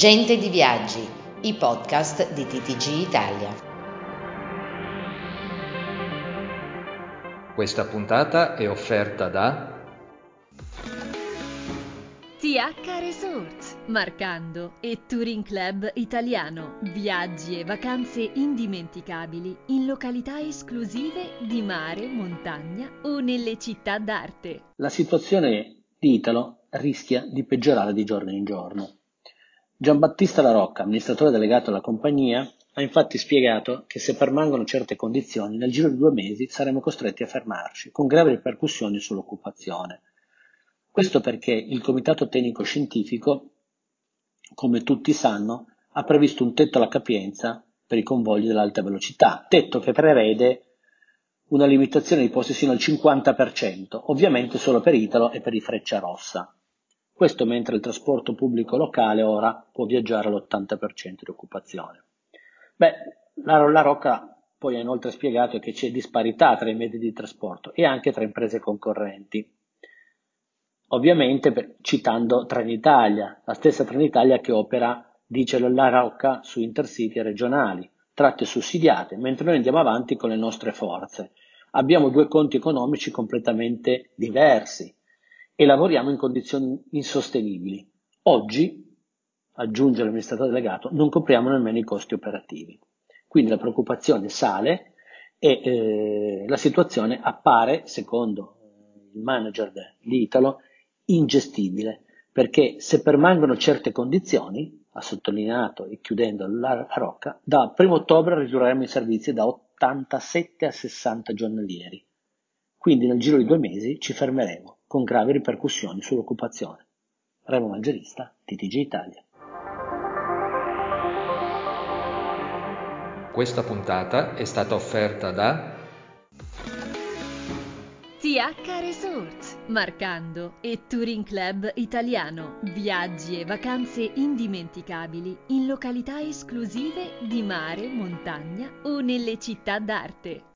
Gente di Viaggi, i podcast di TTG Italia. Questa puntata è offerta da TH Resorts, Marcando e Touring Club Italiano. Viaggi e vacanze indimenticabili in località esclusive di mare, montagna o nelle città d'arte. La situazione di Italo rischia di peggiorare di giorno in giorno. Giambattista La Rocca, amministratore delegato alla compagnia, ha infatti spiegato che se permangono certe condizioni, nel giro di due mesi saremo costretti a fermarci, con gravi ripercussioni sull'occupazione. Questo perché il Comitato Tecnico Scientifico, come tutti sanno, ha previsto un tetto alla capienza per i convogli dell'alta velocità, tetto che prevede una limitazione di posti sino al 50%, ovviamente solo per Italo e per i Freccia Rossa. Questo mentre il trasporto pubblico locale ora può viaggiare all'80% di occupazione. Beh, la, la Rocca poi ha inoltre spiegato che c'è disparità tra i mezzi di trasporto e anche tra imprese concorrenti. Ovviamente per, citando Trenitalia, la stessa Trenitalia che opera, dice la Rocca, su intercity regionali, tratte sussidiate, mentre noi andiamo avanti con le nostre forze. Abbiamo due conti economici completamente diversi e lavoriamo in condizioni insostenibili. Oggi, aggiunge l'amministratore delegato, non copriamo nemmeno i costi operativi. Quindi la preoccupazione sale e eh, la situazione appare, secondo il manager di Italo, ingestibile, perché se permangono certe condizioni, ha sottolineato e chiudendo la Rocca, da 1 ottobre ridurremo i servizi da 87 a 60 giornalieri. Quindi nel giro di due mesi ci fermeremo, con gravi ripercussioni sull'occupazione. Remo Mangerista, TTG Italia. Questa puntata è stata offerta da TH Resorts, Marcando e Touring Club Italiano. Viaggi e vacanze indimenticabili in località esclusive di mare, montagna o nelle città d'arte.